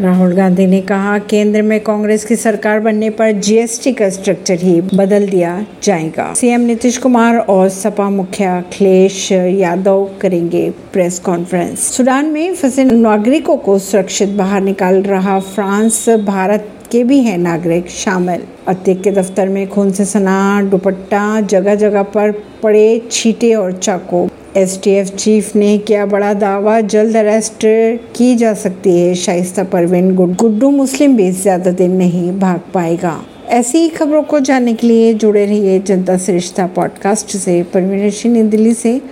राहुल गांधी ने कहा, केंद्र में कांग्रेस की सरकार बनने पर जीएसटी का स्ट्रक्चर ही बदल दिया जाएगा। सीएम नीतीश कुमार और सपा मुखिया अखिलेश यादव करेंगे प्रेस कॉन्फ्रेंस सूडान में फंसे नागरिकों को सुरक्षित बाहर निकाल रहा फ्रांस, भारत के भी हैं नागरिक शामिल। अतिक के दफ्तर में खून से सना दुपट्टा जगह जगह पर पड़े छीटे और चाकू। एसटीएफ चीफ ने किया बड़ा दावा, जल्द अरेस्ट की जा सकती है। शाइस्ता परवीन गुड्डू मुस्लिम भी ज़्यादा दिन नहीं भाग पाएगा। ऐसी ही खबरों को जानने के लिए जुड़े रहिए जनता श्रेष्ठा पॉडकास्ट से। परवीन ऋषि नई दिल्ली से